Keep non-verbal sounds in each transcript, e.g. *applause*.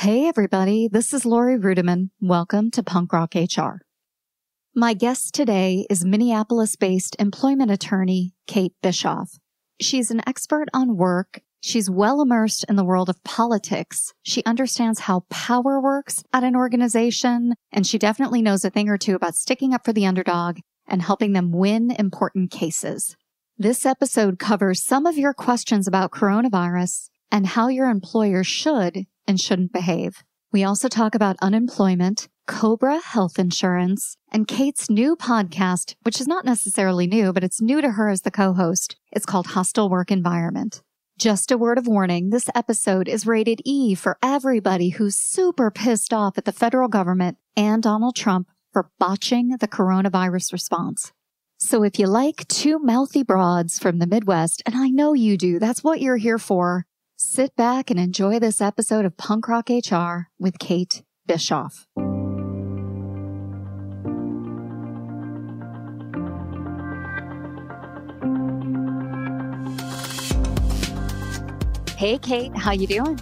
Hey, everybody. This is Lori Rudiman. Welcome to Punk Rock HR. My guest today is Minneapolis based employment attorney Kate Bischoff. She's an expert on work. She's well immersed in the world of politics. She understands how power works at an organization, and she definitely knows a thing or two about sticking up for the underdog and helping them win important cases. This episode covers some of your questions about coronavirus and how your employer should and shouldn't behave. We also talk about unemployment, Cobra health insurance, and Kate's new podcast, which is not necessarily new, but it's new to her as the co-host. It's called Hostile Work Environment. Just a word of warning. This episode is rated E for everybody who's super pissed off at the federal government and Donald Trump for botching the coronavirus response. So if you like two mouthy broads from the Midwest, and I know you do, that's what you're here for, Sit back and enjoy this episode of Punk Rock HR with Kate Bischoff. Hey Kate, how you doing?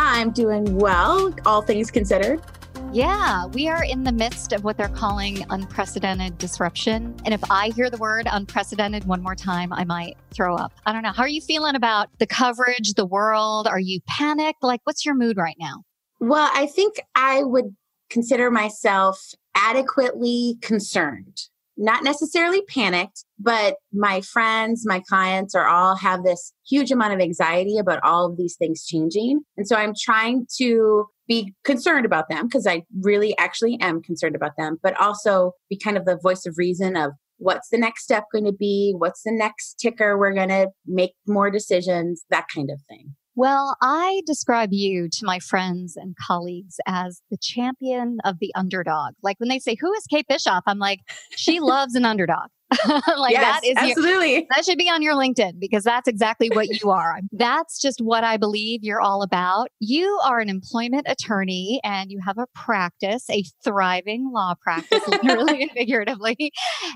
I'm doing well, all things considered. Yeah, we are in the midst of what they're calling unprecedented disruption. And if I hear the word unprecedented one more time, I might throw up. I don't know. How are you feeling about the coverage, the world? Are you panicked? Like, what's your mood right now? Well, I think I would consider myself adequately concerned not necessarily panicked, but my friends, my clients are all have this huge amount of anxiety about all of these things changing. And so I'm trying to be concerned about them because I really actually am concerned about them, but also be kind of the voice of reason of what's the next step going to be? What's the next ticker we're going to make more decisions? That kind of thing. Well, I describe you to my friends and colleagues as the champion of the underdog. Like when they say, Who is Kate Bischoff? I'm like, She *laughs* loves an underdog. *laughs* like yes, that is absolutely your, that should be on your LinkedIn because that's exactly what you are. that's just what I believe you're all about. You are an employment attorney and you have a practice, a thriving law practice, *laughs* literally and figuratively.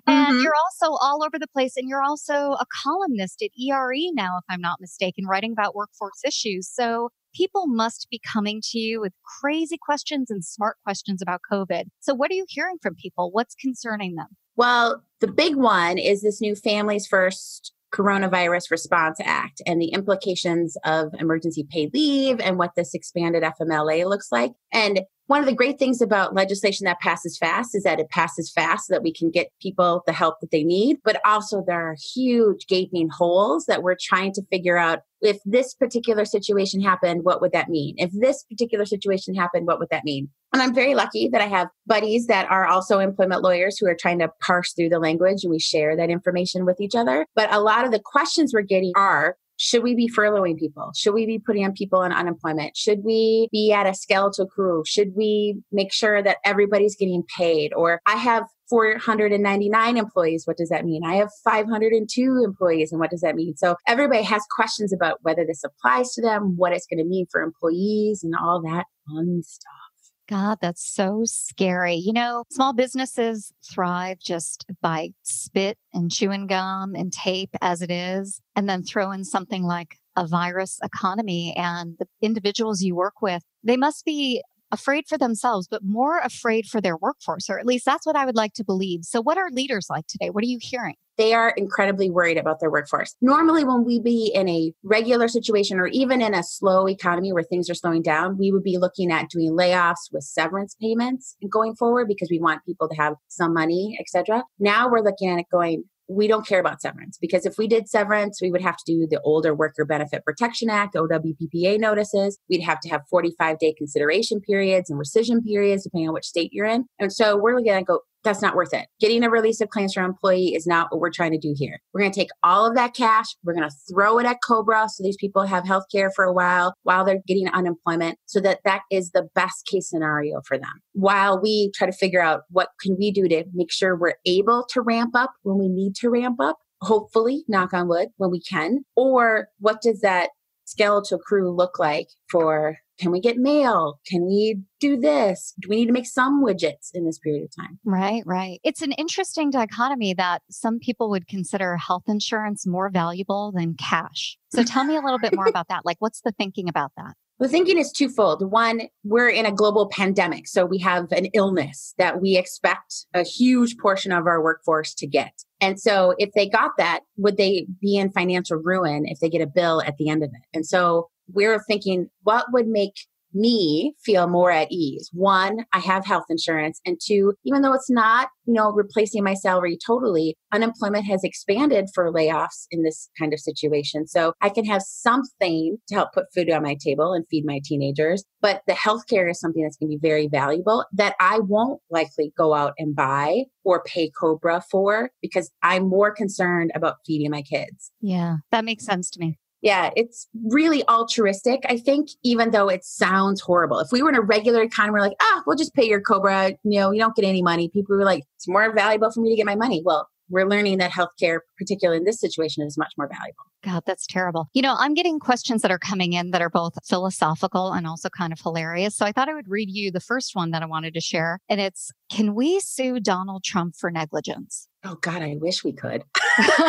And mm-hmm. you're also all over the place and you're also a columnist at ERE now, if I'm not mistaken, writing about workforce issues. So people must be coming to you with crazy questions and smart questions about COVID. So what are you hearing from people? What's concerning them? Well, the big one is this new Families First Coronavirus Response Act and the implications of emergency paid leave and what this expanded FMLA looks like. And one of the great things about legislation that passes fast is that it passes fast so that we can get people the help that they need. But also, there are huge gaping holes that we're trying to figure out if this particular situation happened, what would that mean? If this particular situation happened, what would that mean? And I'm very lucky that I have buddies that are also employment lawyers who are trying to parse through the language and we share that information with each other. But a lot of the questions we're getting are should we be furloughing people? Should we be putting on people on unemployment? Should we be at a skeletal crew? Should we make sure that everybody's getting paid? Or I have 499 employees. What does that mean? I have 502 employees. And what does that mean? So everybody has questions about whether this applies to them, what it's going to mean for employees, and all that fun stuff. God, that's so scary. You know, small businesses thrive just by spit and chewing gum and tape as it is, and then throw in something like a virus economy and the individuals you work with, they must be afraid for themselves, but more afraid for their workforce, or at least that's what I would like to believe. So, what are leaders like today? What are you hearing? They are incredibly worried about their workforce. Normally, when we be in a regular situation or even in a slow economy where things are slowing down, we would be looking at doing layoffs with severance payments going forward because we want people to have some money, etc. Now we're looking at it going, we don't care about severance because if we did severance, we would have to do the Older Worker Benefit Protection Act, OWBPA notices. We'd have to have 45 day consideration periods and rescission periods, depending on which state you're in. And so we're looking at go, that's not worth it. Getting a release of claims from employee is not what we're trying to do here. We're going to take all of that cash, we're going to throw it at Cobra so these people have health care for a while while they're getting unemployment so that that is the best case scenario for them. While we try to figure out what can we do to make sure we're able to ramp up when we need to ramp up, hopefully, knock on wood, when we can, or what does that skeletal crew look like for can we get mail? Can we do this? Do we need to make some widgets in this period of time? Right, right. It's an interesting dichotomy that some people would consider health insurance more valuable than cash. So tell me a little bit more *laughs* about that. Like, what's the thinking about that? The thinking is twofold. One, we're in a global pandemic, so we have an illness that we expect a huge portion of our workforce to get. And so if they got that, would they be in financial ruin if they get a bill at the end of it? And so we're thinking, what would make me feel more at ease. One, I have health insurance. And two, even though it's not, you know, replacing my salary totally, unemployment has expanded for layoffs in this kind of situation. So I can have something to help put food on my table and feed my teenagers. But the healthcare is something that's going to be very valuable that I won't likely go out and buy or pay Cobra for because I'm more concerned about feeding my kids. Yeah, that makes sense to me yeah, it's really altruistic. I think, even though it sounds horrible, if we were in a regular economy, we're like, ah, we'll just pay your Cobra. You know, you don't get any money. People were like, it's more valuable for me to get my money. Well, we're learning that healthcare, particularly in this situation, is much more valuable. God, that's terrible. You know, I'm getting questions that are coming in that are both philosophical and also kind of hilarious. So I thought I would read you the first one that I wanted to share. And it's Can we sue Donald Trump for negligence? Oh, God, I wish we could. *laughs* I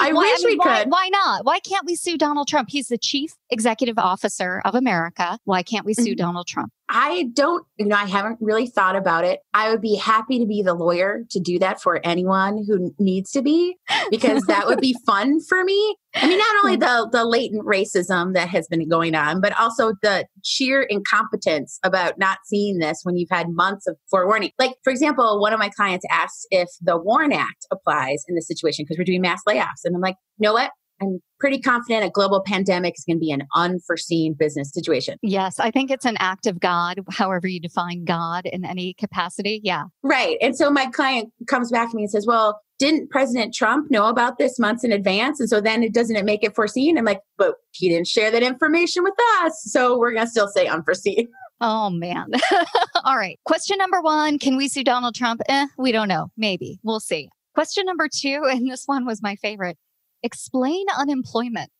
wish I mean, we why, could. Why not? Why can't we sue Donald Trump? He's the chief executive officer of America. Why can't we sue mm-hmm. Donald Trump? I don't, you know, I haven't really thought about it. I would be happy to be the lawyer to do that for anyone who needs to be, because that would be *laughs* fun for me. I mean, not only the the latent racism that has been going on, but also the sheer incompetence about not seeing this when you've had months of forewarning. Like, for example, one of my clients asked if the WARN Act applies in this situation because we're doing mass layoffs, and I'm like, you know what? I'm pretty confident a global pandemic is going to be an unforeseen business situation. Yes, I think it's an act of God, however you define God in any capacity. Yeah. Right. And so my client comes back to me and says, Well, didn't President Trump know about this months in advance? And so then it doesn't it make it foreseen? I'm like, but he didn't share that information with us. So we're going to still say unforeseen. *laughs* Oh man. *laughs* All right. Question number one Can we sue Donald Trump? Eh, we don't know. Maybe. We'll see. Question number two, *laughs* and this one was my favorite. Explain unemployment.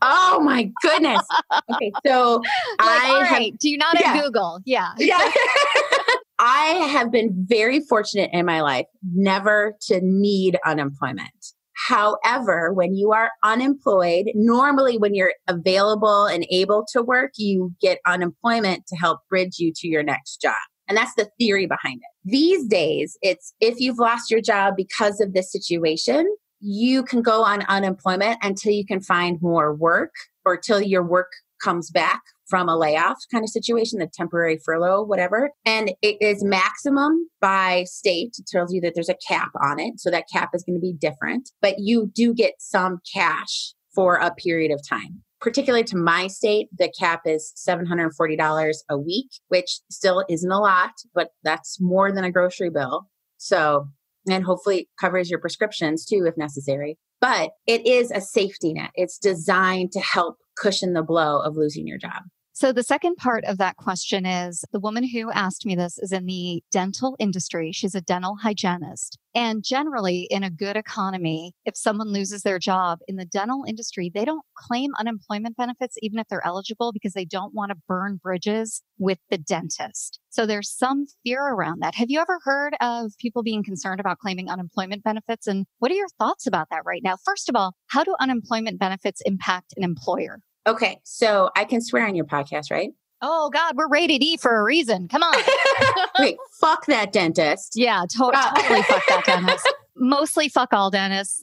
oh my goodness. Okay, so like, I have, do you not yeah. Google? Yeah. Yeah. I have been very fortunate in my life never to need unemployment. However, when you are unemployed, normally when you're available and able to work, you get unemployment to help bridge you to your next job. And that's the theory behind it. These days, it's if you've lost your job because of this situation, you can go on unemployment until you can find more work or till your work comes back from a layoff kind of situation, the temporary furlough, whatever. And it is maximum by state. It tells you that there's a cap on it. So that cap is going to be different, but you do get some cash for a period of time. Particularly to my state, the cap is $740 a week, which still isn't a lot, but that's more than a grocery bill. So and hopefully covers your prescriptions too if necessary. But it is a safety net. It's designed to help cushion the blow of losing your job. So, the second part of that question is the woman who asked me this is in the dental industry. She's a dental hygienist. And generally, in a good economy, if someone loses their job in the dental industry, they don't claim unemployment benefits, even if they're eligible, because they don't want to burn bridges with the dentist. So, there's some fear around that. Have you ever heard of people being concerned about claiming unemployment benefits? And what are your thoughts about that right now? First of all, how do unemployment benefits impact an employer? Okay, so I can swear on your podcast, right? Oh God, we're rated E for a reason. Come on. *laughs* Wait, fuck that dentist. Yeah, to- uh, totally fuck that *laughs* dentist. Mostly fuck all dentists.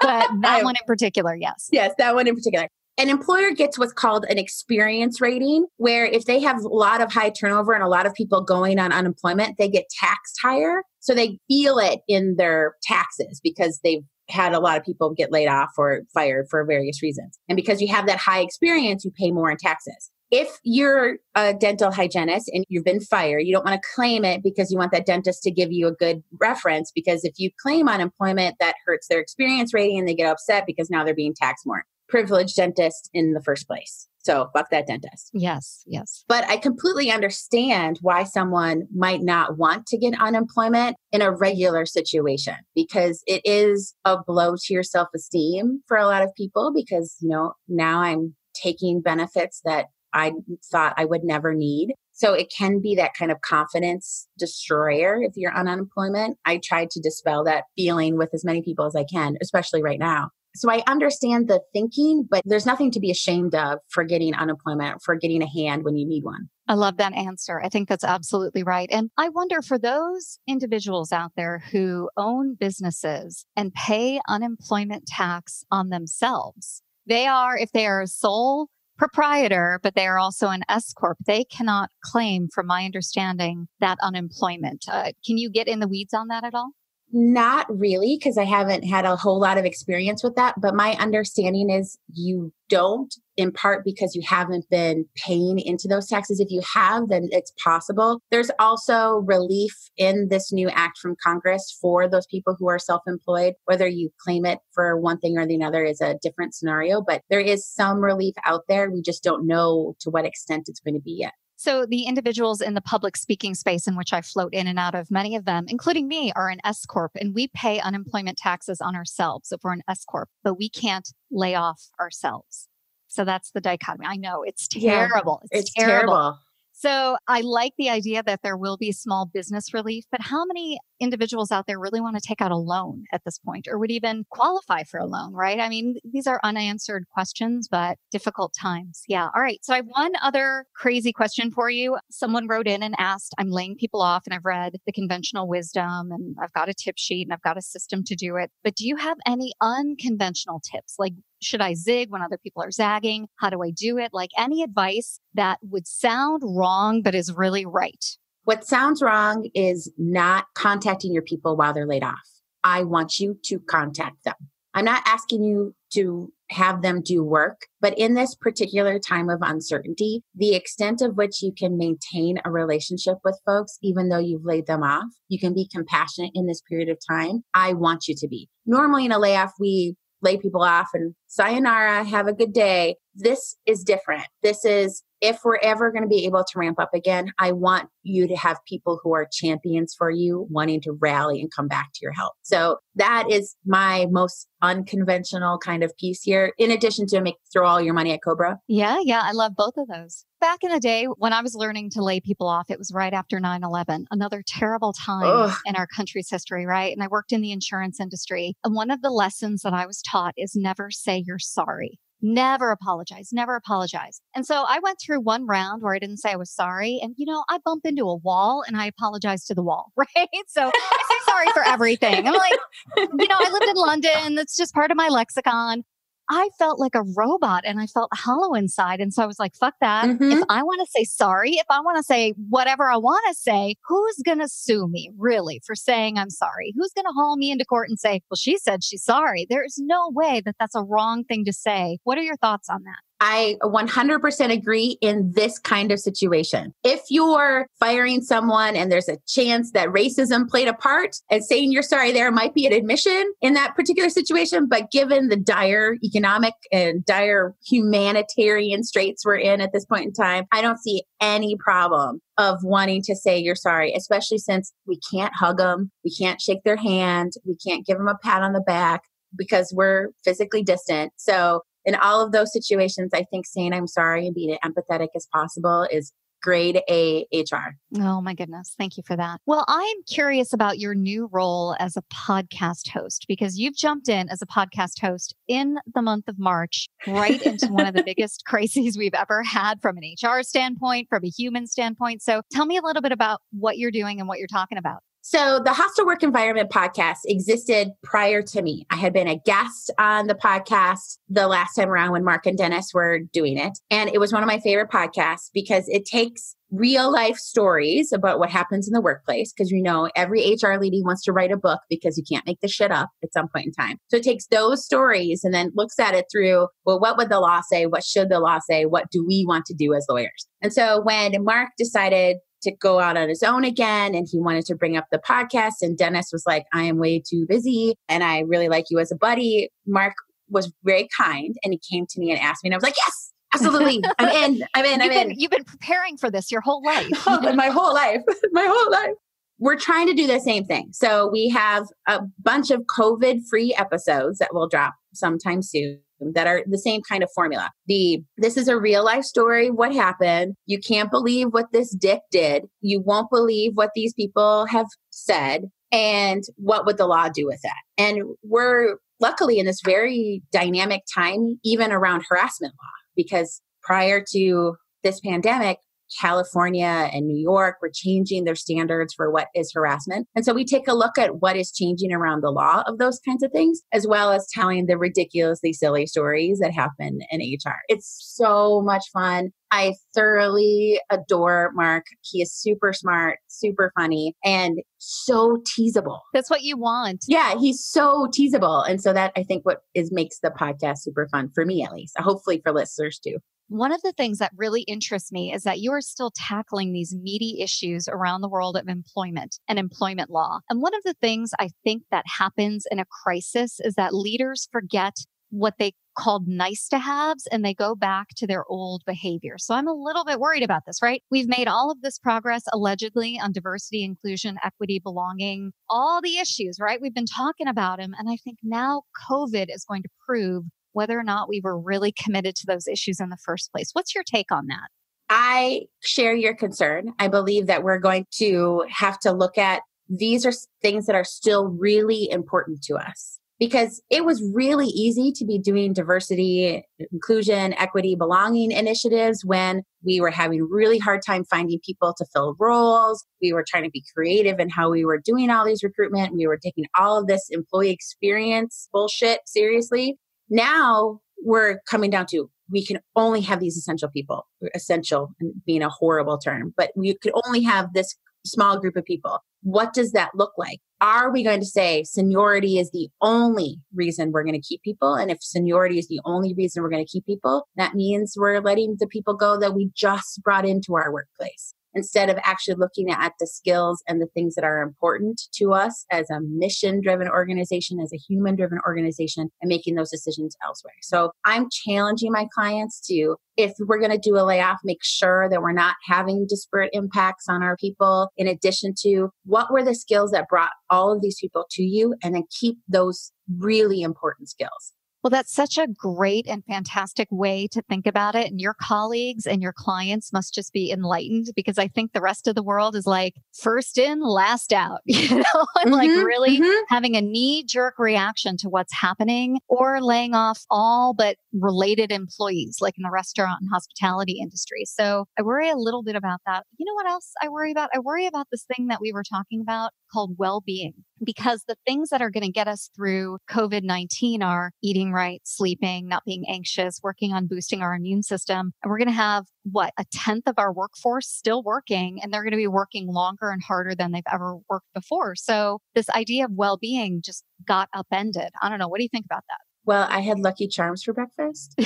but *laughs* that one in particular, yes. Yes, that one in particular. An employer gets what's called an experience rating, where if they have a lot of high turnover and a lot of people going on unemployment, they get taxed higher. So they feel it in their taxes because they've had a lot of people get laid off or fired for various reasons. And because you have that high experience, you pay more in taxes. If you're a dental hygienist and you've been fired, you don't want to claim it because you want that dentist to give you a good reference. Because if you claim unemployment, that hurts their experience rating and they get upset because now they're being taxed more. Privileged dentist in the first place. So fuck that dentist. Yes, yes. But I completely understand why someone might not want to get unemployment in a regular situation because it is a blow to your self esteem for a lot of people because, you know, now I'm taking benefits that I thought I would never need. So it can be that kind of confidence destroyer if you're on unemployment. I tried to dispel that feeling with as many people as I can, especially right now. So I understand the thinking, but there's nothing to be ashamed of for getting unemployment, for getting a hand when you need one. I love that answer. I think that's absolutely right. And I wonder for those individuals out there who own businesses and pay unemployment tax on themselves, they are, if they are a sole proprietor, but they are also an S Corp, they cannot claim, from my understanding, that unemployment. Uh, can you get in the weeds on that at all? Not really, because I haven't had a whole lot of experience with that. But my understanding is you don't, in part because you haven't been paying into those taxes. If you have, then it's possible. There's also relief in this new act from Congress for those people who are self employed. Whether you claim it for one thing or the other is a different scenario, but there is some relief out there. We just don't know to what extent it's going to be yet. So, the individuals in the public speaking space in which I float in and out of, many of them, including me, are an S Corp, and we pay unemployment taxes on ourselves if we're an S Corp, but we can't lay off ourselves. So, that's the dichotomy. I know it's terrible. Yeah, it's, it's terrible. terrible. So I like the idea that there will be small business relief, but how many individuals out there really want to take out a loan at this point or would even qualify for a loan, right? I mean, these are unanswered questions, but difficult times. Yeah. All right. So I have one other crazy question for you. Someone wrote in and asked, I'm laying people off and I've read the conventional wisdom and I've got a tip sheet and I've got a system to do it. But do you have any unconventional tips? Like should I zig when other people are zagging? How do I do it? Like any advice that would sound wrong, but is really right. What sounds wrong is not contacting your people while they're laid off. I want you to contact them. I'm not asking you to have them do work, but in this particular time of uncertainty, the extent of which you can maintain a relationship with folks, even though you've laid them off, you can be compassionate in this period of time. I want you to be. Normally in a layoff, we lay people off and sayonara, have a good day. This is different. This is if we're ever going to be able to ramp up again, I want you to have people who are champions for you, wanting to rally and come back to your help. So that is my most unconventional kind of piece here, in addition to make throw all your money at Cobra. Yeah, yeah, I love both of those. Back in the day when I was learning to lay people off, it was right after 9 11, another terrible time Ugh. in our country's history, right? And I worked in the insurance industry. And one of the lessons that I was taught is never say you're sorry. Never apologize, never apologize. And so I went through one round where I didn't say I was sorry. And, you know, I bump into a wall and I apologize to the wall, *laughs* right? So I say sorry for everything. I'm like, you know, I lived in London. That's just part of my lexicon. I felt like a robot and I felt hollow inside. And so I was like, fuck that. Mm-hmm. If I want to say sorry, if I want to say whatever I want to say, who's going to sue me really for saying I'm sorry? Who's going to haul me into court and say, well, she said she's sorry? There's no way that that's a wrong thing to say. What are your thoughts on that? I 100% agree in this kind of situation. If you're firing someone and there's a chance that racism played a part and saying you're sorry there might be an admission in that particular situation, but given the dire economic and dire humanitarian straits we're in at this point in time, I don't see any problem of wanting to say you're sorry, especially since we can't hug them, we can't shake their hand, we can't give them a pat on the back because we're physically distant. So in all of those situations, I think saying I'm sorry and being as empathetic as possible is grade A HR. Oh my goodness. Thank you for that. Well, I'm curious about your new role as a podcast host because you've jumped in as a podcast host in the month of March, right into one of the *laughs* biggest crises we've ever had from an HR standpoint, from a human standpoint. So tell me a little bit about what you're doing and what you're talking about. So, the Hostile Work Environment podcast existed prior to me. I had been a guest on the podcast the last time around when Mark and Dennis were doing it. And it was one of my favorite podcasts because it takes real life stories about what happens in the workplace. Because you know, every HR lady wants to write a book because you can't make the shit up at some point in time. So, it takes those stories and then looks at it through well, what would the law say? What should the law say? What do we want to do as lawyers? And so, when Mark decided to go out on his own again and he wanted to bring up the podcast and Dennis was like I am way too busy and I really like you as a buddy. Mark was very kind and he came to me and asked me and I was like yes absolutely *laughs* I'm in I'm in I'm in. you've been preparing for this your whole life. *laughs* Oh, my whole life *laughs* my whole life. We're trying to do the same thing. So we have a bunch of covid free episodes that will drop sometime soon that are the same kind of formula. The this is a real life story. What happened? You can't believe what this dick did. You won't believe what these people have said. And what would the law do with that? And we're luckily in this very dynamic time, even around harassment law, because prior to this pandemic, California and New York were changing their standards for what is harassment. And so we take a look at what is changing around the law of those kinds of things, as well as telling the ridiculously silly stories that happen in HR. It's so much fun. I thoroughly adore Mark. He is super smart, super funny, and so teasable. That's what you want. Yeah, he's so teasable. And so that I think what is makes the podcast super fun for me at least. Hopefully for listeners too. One of the things that really interests me is that you are still tackling these meaty issues around the world of employment and employment law. And one of the things I think that happens in a crisis is that leaders forget what they called nice to haves and they go back to their old behavior. So I'm a little bit worried about this, right? We've made all of this progress allegedly on diversity, inclusion, equity, belonging, all the issues, right? We've been talking about them. And I think now COVID is going to prove whether or not we were really committed to those issues in the first place. What's your take on that? I share your concern. I believe that we're going to have to look at these are things that are still really important to us because it was really easy to be doing diversity, inclusion, equity, belonging initiatives when we were having really hard time finding people to fill roles. We were trying to be creative in how we were doing all these recruitment. We were taking all of this employee experience bullshit seriously. Now we're coming down to we can only have these essential people, essential being a horrible term, but we could only have this small group of people. What does that look like? Are we going to say seniority is the only reason we're going to keep people? And if seniority is the only reason we're going to keep people, that means we're letting the people go that we just brought into our workplace instead of actually looking at the skills and the things that are important to us as a mission driven organization, as a human driven organization, and making those decisions elsewhere. So I'm challenging my clients to, if we're going to do a layoff, make sure that we're not having disparate impacts on our people. In addition to what were the skills that brought all of these people to you, and then keep those really important skills. Well, that's such a great and fantastic way to think about it. And your colleagues and your clients must just be enlightened because I think the rest of the world is like first in, last out, *laughs* you know, *laughs* and mm-hmm, like really mm-hmm. having a knee jerk reaction to what's happening or laying off all but related employees, like in the restaurant and hospitality industry. So I worry a little bit about that. You know what else I worry about? I worry about this thing that we were talking about called well being because the things that are going to get us through COVID 19 are eating right, sleeping, not being anxious, working on boosting our immune system. And we're going to have what a tenth of our workforce still working, and they're going to be working longer and harder than they've ever worked before. So, this idea of well being just got upended. I don't know. What do you think about that? Well, I had Lucky Charms for breakfast. *laughs*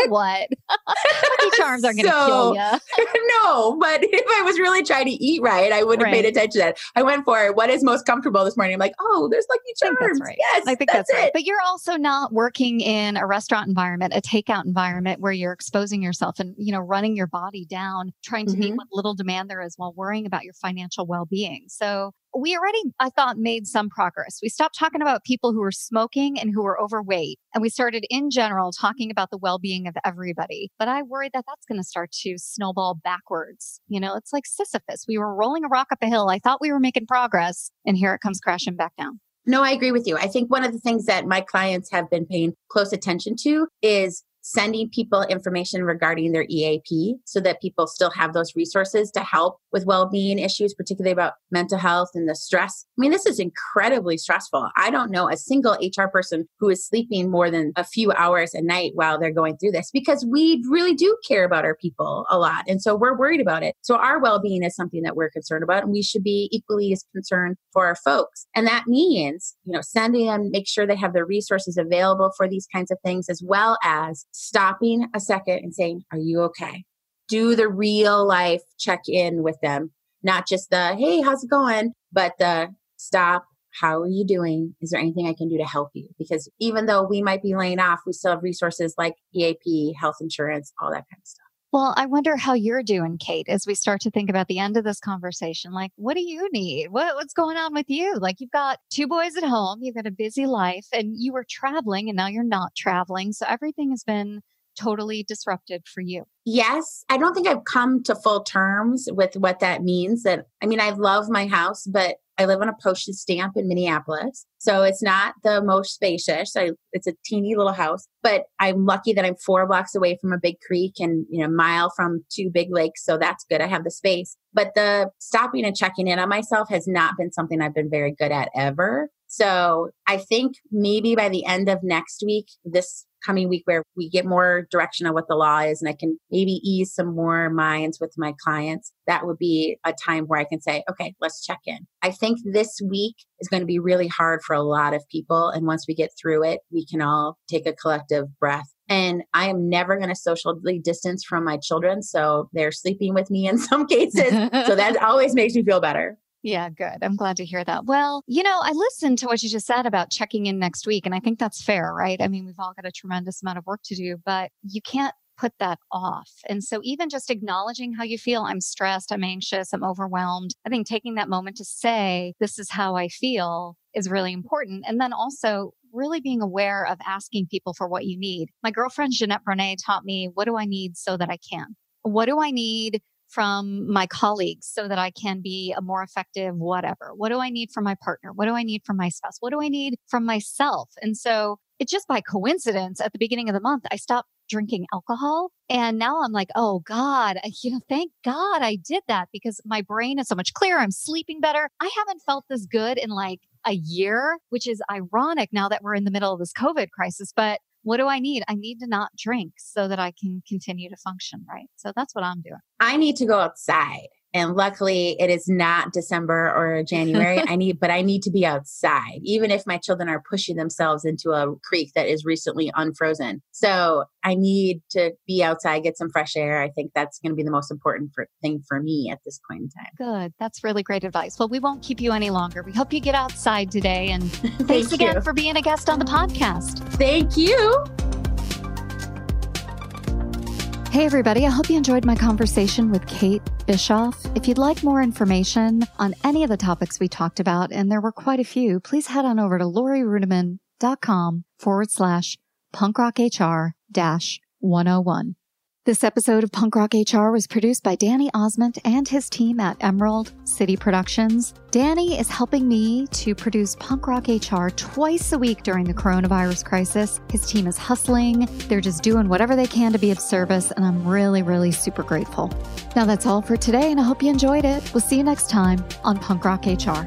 so what? *laughs* Lucky Charms are going to so, kill *laughs* you. no, but if I was really trying to eat right, I would have right. paid attention to that. I went for what is most comfortable this morning. I'm like, oh, there's Lucky Charms. right. Yes, I think that's, that's right. But you're also not working in a restaurant environment, a takeout environment where you're exposing yourself and you know running your body down, trying to mm-hmm. meet what little demand there is while worrying about your financial well-being. So we already, I thought, made some progress. We stopped talking about people who were smoking and who were overweight. And we started in general talking about the well being of everybody. But I worry that that's going to start to snowball backwards. You know, it's like Sisyphus. We were rolling a rock up a hill. I thought we were making progress, and here it comes crashing back down. No, I agree with you. I think one of the things that my clients have been paying close attention to is sending people information regarding their EAP so that people still have those resources to help with well-being issues particularly about mental health and the stress. I mean this is incredibly stressful. I don't know a single HR person who is sleeping more than a few hours a night while they're going through this because we really do care about our people a lot and so we're worried about it. So our well-being is something that we're concerned about and we should be equally as concerned for our folks. And that means, you know, sending them make sure they have the resources available for these kinds of things as well as stopping a second and saying, Are you okay? Do the real life check in with them, not just the, Hey, how's it going? But the stop. How are you doing? Is there anything I can do to help you? Because even though we might be laying off, we still have resources like EAP, health insurance, all that kind of stuff. Well, I wonder how you're doing, Kate, as we start to think about the end of this conversation. Like, what do you need? What, what's going on with you? Like, you've got two boys at home, you've got a busy life, and you were traveling, and now you're not traveling. So everything has been totally disrupted for you. Yes. I don't think I've come to full terms with what that means. That, I mean, I love my house, but I live on a postage stamp in Minneapolis. So it's not the most spacious. I, it's a teeny little house, but I'm lucky that I'm four blocks away from a big creek and, you know, mile from two big lakes. So that's good. I have the space. But the stopping and checking in on myself has not been something I've been very good at ever. So I think maybe by the end of next week, this coming week where we get more direction on what the law is and I can maybe ease some more minds with my clients, that would be a time where I can say, okay, let's check in. I think this week is going to be really hard for a lot of people. And once we get through it, we can all take a collective breath and I am never going to socially distance from my children. So they're sleeping with me in *laughs* some cases. so that always makes me feel better. Yeah, good. I'm glad to hear that. Well, you know, I listened to what you just said about checking in next week, and I think that's fair, right? I mean, we've all got a tremendous amount of work to do, but you can't put that off. And so, even just acknowledging how you feel, I'm stressed, I'm anxious, I'm overwhelmed, I think taking that moment to say, this is how I feel is really important. And then also, really being aware of asking people for what you need. My girlfriend Jeanette Brunet taught me, what do I need so that I can? What do I need from my colleagues so that I can be a more effective whatever? What do I need from my partner? What do I need from my spouse? What do I need from myself? And so it just by coincidence at the beginning of the month, I stopped drinking alcohol. And now I'm like, oh God, you know, thank God I did that because my brain is so much clearer. I'm sleeping better. I haven't felt this good in like a year, which is ironic now that we're in the middle of this COVID crisis. But what do I need? I need to not drink so that I can continue to function, right? So that's what I'm doing. I need to go outside. And luckily it is not December or January. *laughs* I need, but I need to be outside, even if my children are pushing themselves into a creek that is recently unfrozen. So I need to be outside, get some fresh air. I think that's going to be the most important for, thing for me at this point in time. Good. That's really great advice. Well, we won't keep you any longer. We hope you get outside today. And *laughs* thanks again you. for being a guest on the podcast. Thank you. Hey, everybody. I hope you enjoyed my conversation with Kate Bischoff. If you'd like more information on any of the topics we talked about, and there were quite a few, please head on over to lorirudiman.com forward slash punkrockhr dash 101. This episode of Punk Rock HR was produced by Danny Osmond and his team at Emerald City Productions. Danny is helping me to produce Punk Rock HR twice a week during the coronavirus crisis. His team is hustling. They're just doing whatever they can to be of service, and I'm really, really super grateful. Now that's all for today, and I hope you enjoyed it. We'll see you next time on Punk Rock HR.